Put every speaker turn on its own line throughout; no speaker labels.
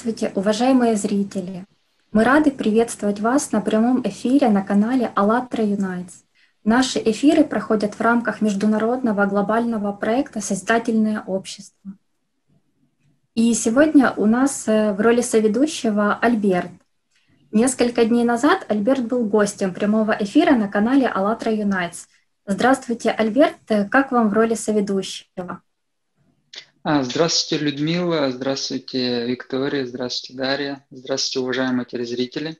Здравствуйте, уважаемые зрители! Мы рады приветствовать вас на прямом эфире на канале АЛЛАТРА Unites. Наши эфиры проходят в рамках международного глобального проекта «Созидательное общество». И сегодня у нас э, в роли соведущего Альберт. Несколько дней назад Альберт был гостем прямого эфира на канале АЛЛАТРА Unites. Здравствуйте, Альберт, как вам в роли соведущего?
А, здравствуйте, Людмила, здравствуйте, Виктория, здравствуйте, Дарья, здравствуйте, уважаемые телезрители.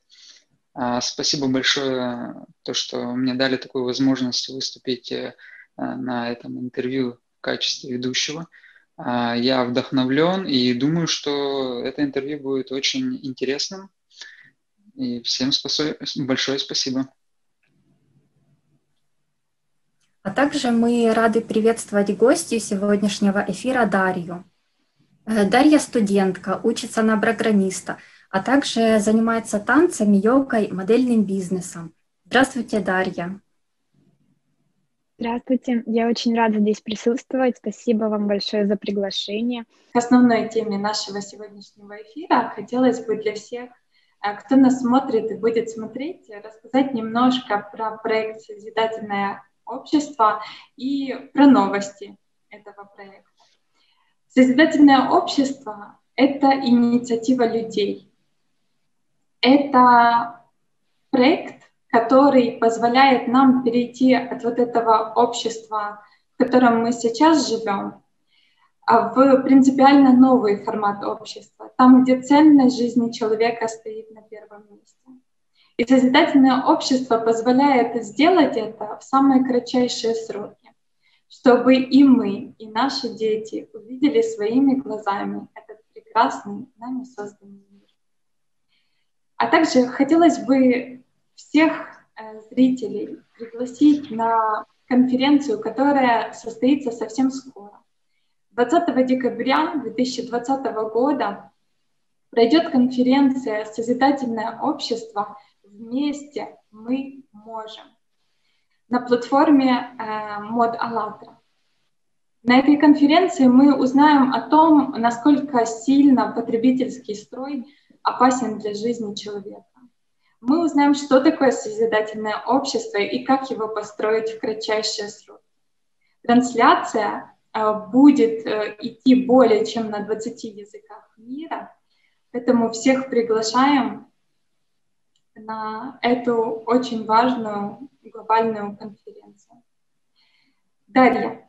А, спасибо большое, то, что мне дали такую возможность выступить э, на этом интервью в качестве ведущего. А, я вдохновлен и думаю, что это интервью будет очень интересным. И всем большое спасибо.
А также мы рады приветствовать гостью сегодняшнего эфира Дарью. Э, Дарья студентка, учится на программиста, а также занимается танцами, йогой, модельным бизнесом. Здравствуйте, Дарья.
Здравствуйте, я очень рада здесь присутствовать. Спасибо вам большое за приглашение.
К основной теме нашего сегодняшнего эфира хотелось бы для всех, э, кто нас смотрит и будет смотреть, рассказать немножко про проект «Созидательная общества и про новости этого проекта. Созидательное общество — это инициатива людей. Это проект, который позволяет нам перейти от вот этого общества, в котором мы сейчас живем, а в принципиально новый формат общества, там, где ценность жизни человека стоит на первом месте. И созидательное общество позволяет сделать это в самые кратчайшие сроки, чтобы и мы, и наши дети увидели своими глазами этот прекрасный нами созданный мир. А также хотелось бы всех э, зрителей пригласить на конференцию, которая состоится совсем скоро. 20 декабря 2020 года пройдет конференция «Созидательное общество», вместе мы можем на платформе э, Мод АЛЛАТРА. На этой конференции мы узнаем о том, насколько сильно потребительский строй опасен для жизни человека. Мы узнаем, что такое созидательное общество и как его построить в кратчайшие сроки. Трансляция э, будет э, идти более чем на 20 языках мира, поэтому всех приглашаем на эту очень важную глобальную конференцию. Дарья,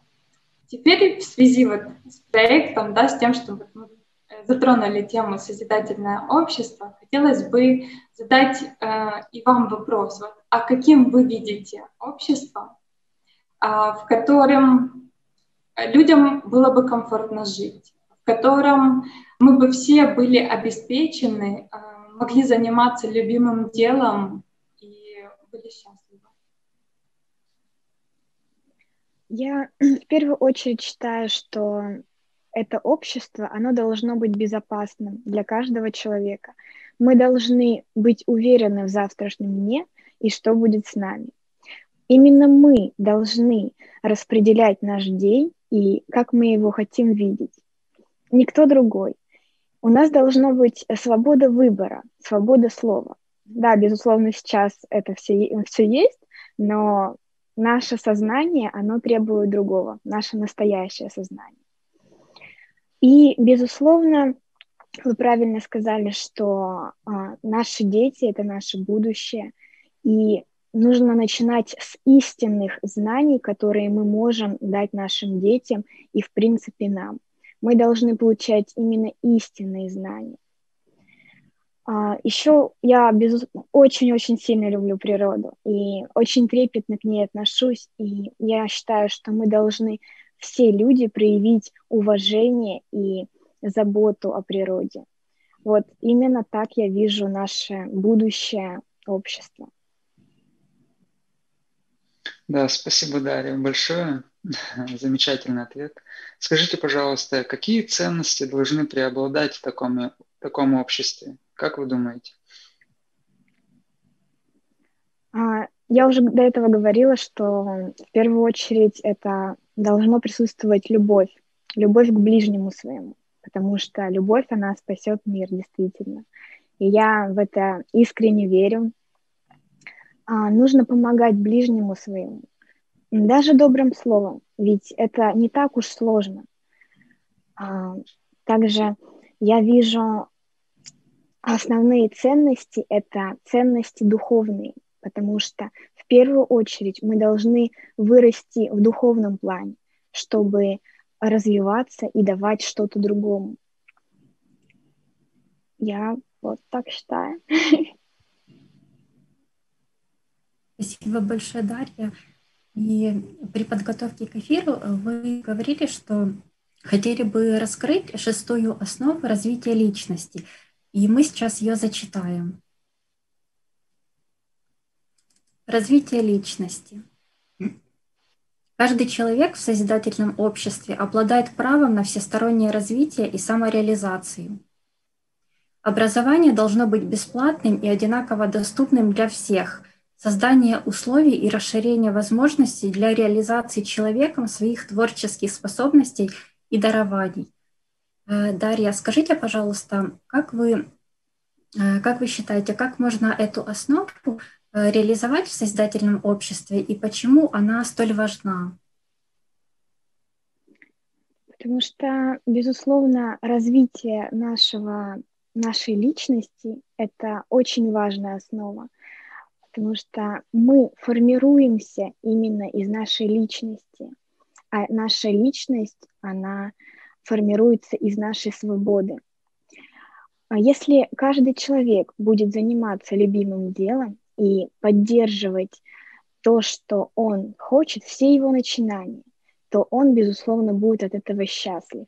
теперь в связи вот с проектом, да, с тем, что мы затронули тему «Созидательное общество», хотелось бы задать э, и вам вопрос, вот, а каким вы видите общество, э, в котором людям было бы комфортно жить, в котором мы бы все были обеспечены э, могли заниматься любимым делом и были счастливы?
Я в первую очередь считаю, что это общество, оно должно быть безопасным для каждого человека. Мы должны быть уверены в завтрашнем дне и что будет с нами. Именно мы должны распределять наш день и как мы его хотим видеть. Никто другой. У нас должно быть свобода выбора, свобода слова. Да, безусловно, сейчас это все, все есть, но наше сознание, оно требует другого, наше настоящее сознание. И, безусловно, вы правильно сказали, что а, наши дети — это наше будущее, и нужно начинать с истинных знаний, которые мы можем дать нашим детям и, в принципе, нам мы должны получать именно истинные знания. А, еще я очень-очень сильно люблю природу и очень трепетно к ней отношусь, и я считаю, что мы должны все люди проявить уважение и заботу о природе. Вот именно так я вижу наше будущее общество.
Да, спасибо, Дарья, большое. Замечательный ответ. Скажите, пожалуйста, какие ценности должны преобладать в таком, в таком обществе? Как вы думаете?
А, я уже до этого говорила, что в первую очередь это должно присутствовать любовь, любовь к ближнему своему, потому что любовь, она спасет мир, действительно. И я в это искренне верю. А, нужно помогать ближнему своему, даже добрым словом, ведь это не так уж сложно. А, также я вижу основные ценности — это ценности духовные, потому что в первую очередь мы должны вырасти в духовном плане, чтобы развиваться и давать что-то другому. Я вот так считаю.
Спасибо большое, Дарья. И при подготовке к эфиру вы говорили, что хотели бы раскрыть шестую основу развития личности. И мы сейчас ее зачитаем. Развитие личности. Каждый человек в созидательном обществе обладает правом на всестороннее развитие и самореализацию. Образование должно быть бесплатным и одинаково доступным для всех. Создание условий и расширение возможностей для реализации человеком своих творческих способностей и дарований. Э, Дарья, скажите, пожалуйста, как вы, э, как вы считаете, как можно эту основу Э, реализовать в созидательном обществе и почему она столь важна?
Потому что, безусловно, развитие нашего, нашей личности — это очень важная основа, потому что мы формируемся именно из нашей личности, а наша личность, она формируется из нашей свободы. А если каждый человек будет заниматься любимым делом, и поддерживать то, что он хочет, все его начинания, то он, безусловно, будет от этого счастлив.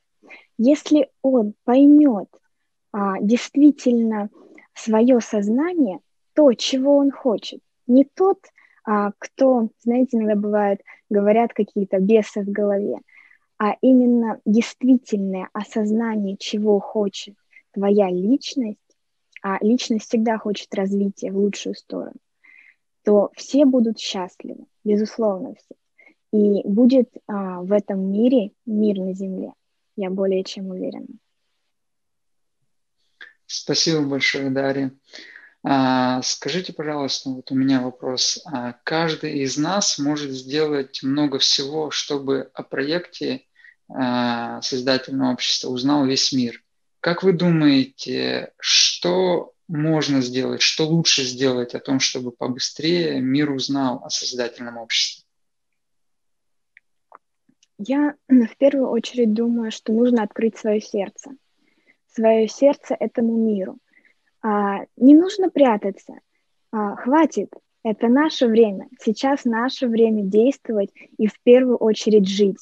Если он поймет а, действительно свое сознание, то, чего он хочет, не тот, а, кто, знаете, иногда бывает, говорят какие-то бесы в голове, а именно действительное осознание, чего хочет твоя личность, а личность всегда хочет развития в лучшую сторону, то все будут счастливы, безусловно все. И будет а, в этом мире мир на земле, я более чем уверена.
Спасибо большое, Дарья. А, скажите, пожалуйста, вот у меня вопрос. А, каждый из нас может сделать много всего, чтобы о проекте а, создательного общества узнал весь мир. Как вы думаете, что можно сделать, что лучше сделать о том, чтобы побыстрее мир узнал о Созидательном обществе?
Я в первую очередь думаю, что нужно открыть свое сердце. Свое сердце этому миру. А, не нужно прятаться. А, хватит. Это наше время. Сейчас наше время действовать и в первую очередь жить.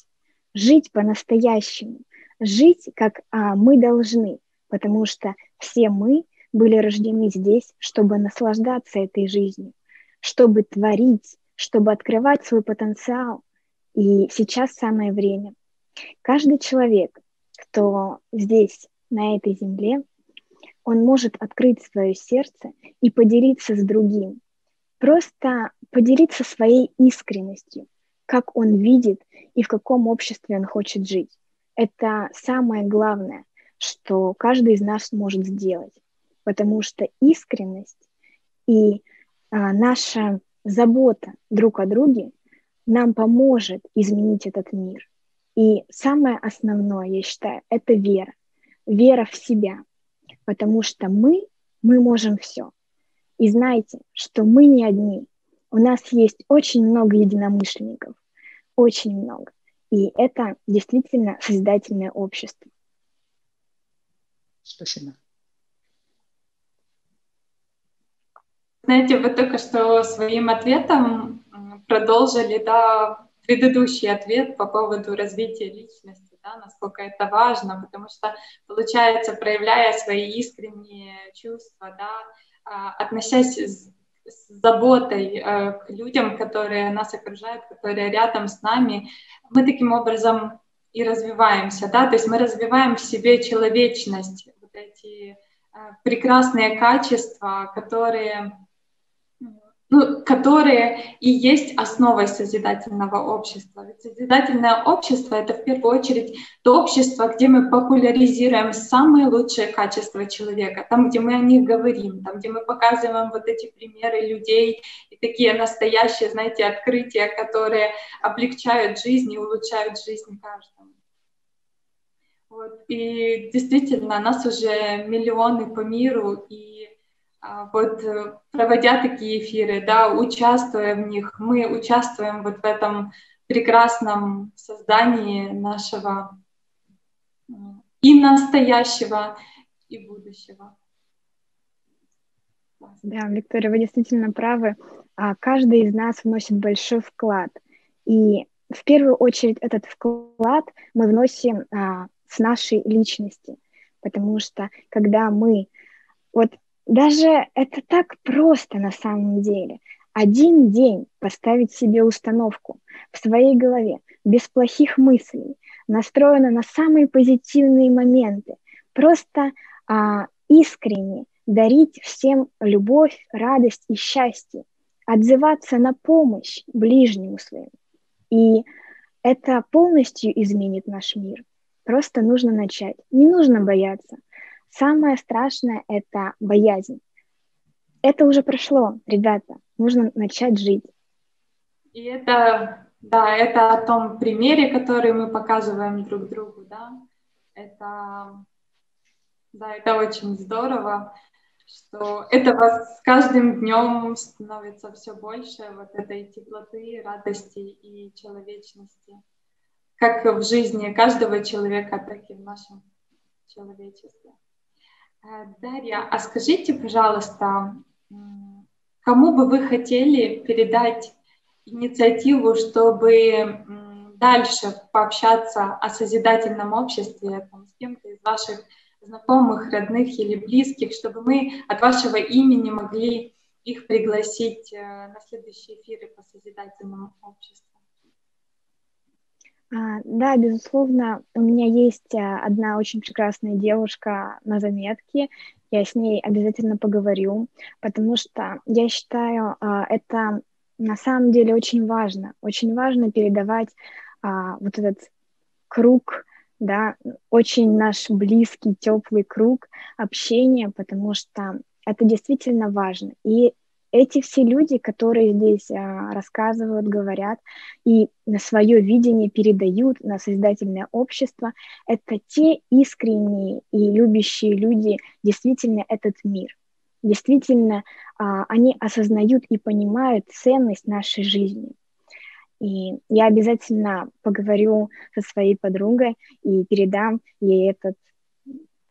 Жить по-настоящему жить, как а, мы должны, потому что все мы были рождены здесь, чтобы наслаждаться этой жизнью, чтобы творить, чтобы открывать свой потенциал. И сейчас самое время. Каждый человек, кто здесь, на этой земле, он может открыть свое сердце и поделиться с другим. Просто поделиться своей искренностью, как он видит и в каком обществе он хочет жить. Это самое главное, что каждый из нас может сделать, потому что искренность и а, наша забота друг о друге нам поможет изменить этот мир. И самое основное, я считаю, это вера. Вера в себя, потому что мы, мы можем все. И знайте, что мы не одни. У нас есть очень много единомышленников, очень много. И это действительно созидательное общество.
Спасибо.
Знаете, вы только что своим ответом продолжили да, предыдущий ответ по поводу развития личности, да, насколько это важно, потому что, получается, проявляя свои искренние чувства, да, а, относясь с заботой э, к людям, которые нас окружают, которые рядом с нами, мы таким образом и развиваемся, да, то есть мы развиваем в себе человечность, вот эти э, прекрасные качества, которые ну, которые и есть основой созидательного общества. Ведь созидательное общество — это в первую очередь то общество, где мы популяризируем самые лучшие качества человека, там, где мы о них говорим, там, где мы показываем вот эти примеры людей и такие настоящие, знаете, открытия, которые облегчают жизнь и улучшают жизнь каждого. Вот. И действительно, нас уже миллионы по миру, и вот э, проводя такие эфиры, да, участвуя в них, мы участвуем вот в этом прекрасном создании нашего и настоящего, и будущего.
Да, Виктория, вы действительно правы. А, каждый из нас вносит большой вклад. И в первую очередь этот вклад мы вносим а, с нашей личности. Потому что когда мы вот даже это так просто на самом деле. Один день поставить себе установку в своей голове, без плохих мыслей, настроена на самые позитивные моменты, просто а, искренне дарить всем любовь, радость и счастье, отзываться на помощь ближнему своему. И это полностью изменит наш мир. Просто нужно начать. Не нужно бояться. Самое страшное — это боязнь. Это уже прошло, ребята. Нужно начать жить.
И это, да, это о том примере, который мы показываем друг другу, да. Это, да, это очень здорово, что этого с каждым днем становится все больше, вот этой теплоты, радости и человечности, как в жизни каждого человека, так и в нашем человечестве. Э, Дарья, а скажите, пожалуйста, кому бы вы хотели передать инициативу, чтобы дальше пообщаться о созидательном обществе там, с кем-то из ваших знакомых, родных или близких, чтобы мы от вашего имени могли их пригласить э, на следующие эфиры по созидательному обществу?
А, да, безусловно, у меня есть а, одна очень прекрасная девушка на заметке. Я с ней обязательно поговорю, потому что я считаю, а, это на самом деле очень важно. Очень важно передавать вот этот круг, да, очень наш близкий, теплый круг общения, потому что это действительно важно. И эти все люди, которые здесь а, рассказывают, говорят и на свое видение передают на создательное общество, это те искренние и любящие люди действительно этот мир. Действительно, а, они осознают и понимают ценность нашей жизни. И я обязательно поговорю со своей подругой и передам ей этот,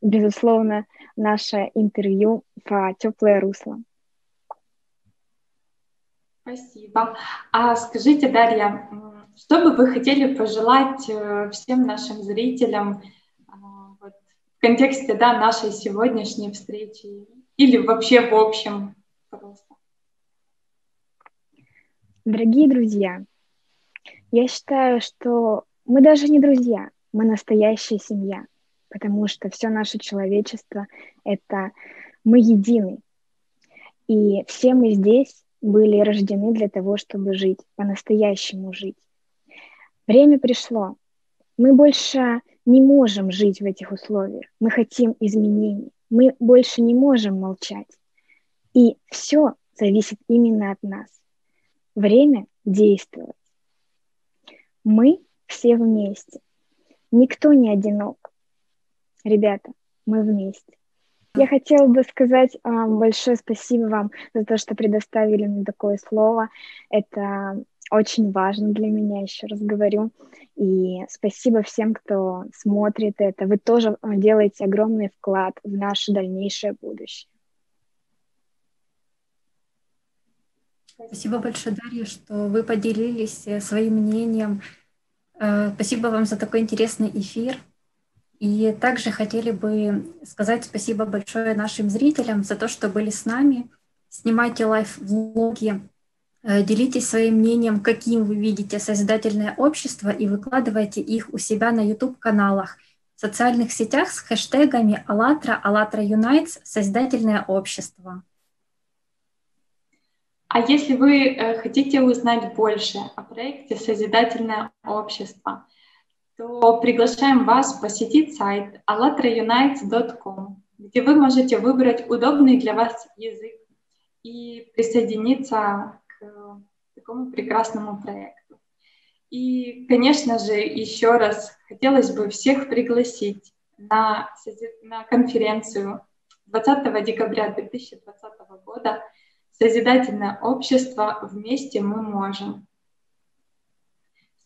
безусловно, наше интервью по теплое русло.
Спасибо. А скажите, Дарья, что бы вы хотели пожелать э, всем нашим зрителям а, вот, в контексте да, нашей сегодняшней встречи или вообще в общем просто?
Дорогие друзья, я считаю, что мы даже не друзья, мы настоящая семья, потому что все наше человечество — это мы едины. И все мы здесь были рождены для того, чтобы жить, по-настоящему жить. Время пришло. Мы больше не можем жить в этих условиях. Мы хотим изменений. Мы больше не можем молчать. И все зависит именно от нас. Время действовать. Мы все вместе. Никто не одинок. Ребята, мы вместе. Я хотела бы сказать а, большое спасибо вам за то, что предоставили мне такое слово. Это очень важно для меня, еще раз говорю. И спасибо всем, кто смотрит это. Вы тоже а, делаете огромный вклад в наше дальнейшее будущее.
Спасибо большое, Дарья, что вы поделились э, своим мнением. Э, спасибо вам за такой интересный эфир. И также хотели бы сказать спасибо большое нашим зрителям за то, что были с нами. Снимайте лайф-влоги, э, делитесь своим мнением, каким вы видите созидательное общество, и выкладывайте их у себя на YouTube-каналах, в социальных сетях с хэштегами «АЛЛАТРА», «АЛЛАТРА Юнайтс», «Созидательное общество».
А если вы э, хотите узнать больше о проекте «Созидательное общество», то приглашаем вас посетить сайт allatraunites.com, где вы можете выбрать удобный для вас язык и присоединиться к такому прекрасному проекту. И, конечно же, еще раз хотелось бы всех пригласить на, на конференцию 20 декабря 2020 года «Созидательное общество. Вместе мы можем».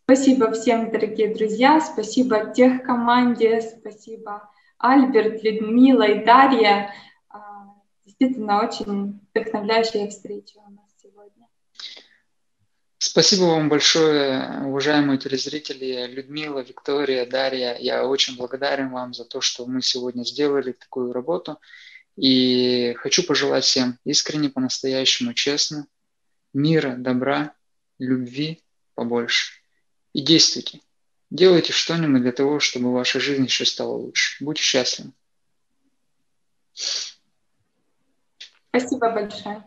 Спасибо всем, дорогие друзья, спасибо тех команде, спасибо Альберт, Людмила и Дарья. А, действительно, очень вдохновляющая встреча у нас сегодня.
Спасибо вам большое, уважаемые телезрители, Людмила, Виктория, Дарья. Я очень благодарен вам за то, что мы сегодня сделали такую работу. И хочу пожелать всем искренне, по-настоящему, честно, мира, добра, любви побольше. И действуйте. Делайте что-нибудь для того, чтобы ваша жизнь еще стала лучше. Будьте счастливы.
Спасибо большое.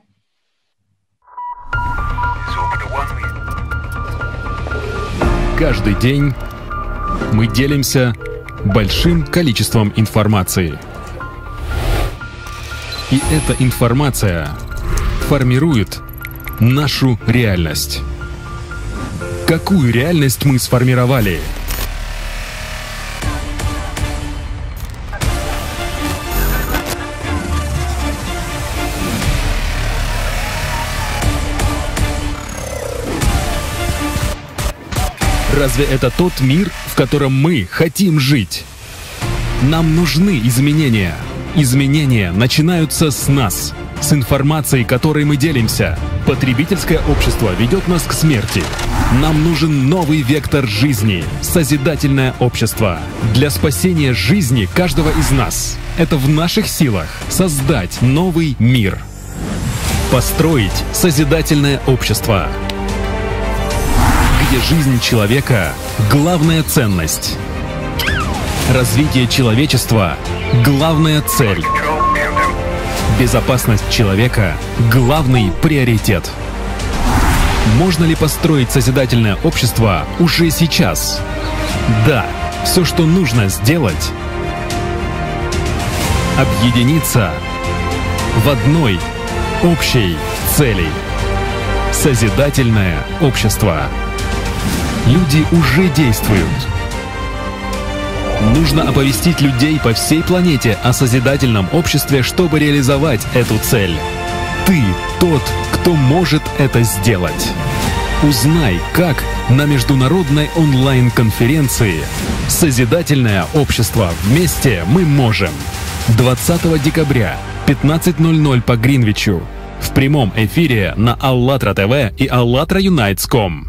Каждый день мы делимся большим количеством информации. И эта информация формирует нашу реальность. Какую реальность мы сформировали? Разве это тот мир, в котором мы хотим жить? Нам нужны изменения. Изменения начинаются с нас, с информацией, которой мы делимся. Потребительское общество ведет нас к смерти. Нам нужен новый вектор жизни, созидательное общество. Для спасения жизни каждого из нас. Это в наших силах создать новый мир. Построить созидательное общество где жизнь человека – главная ценность. Развитие человечества – главная цель. Безопасность человека – главный приоритет. Можно ли построить созидательное общество уже сейчас? Да, все, что нужно сделать – объединиться в одной общей цели. Созидательное общество – люди уже действуют. Нужно оповестить людей по всей планете о созидательном обществе, чтобы реализовать эту цель. Ты тот, кто может это сделать. Узнай, как на международной онлайн-конференции «Созидательное общество. Вместе мы можем» 20 декабря 15.00 по Гринвичу в прямом эфире на АЛЛАТРА ТВ и АЛЛАТРА Юнайтс.ком.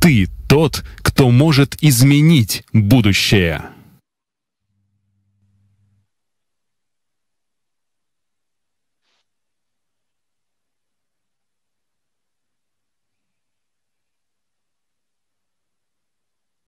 Ты тот, кто может изменить будущее.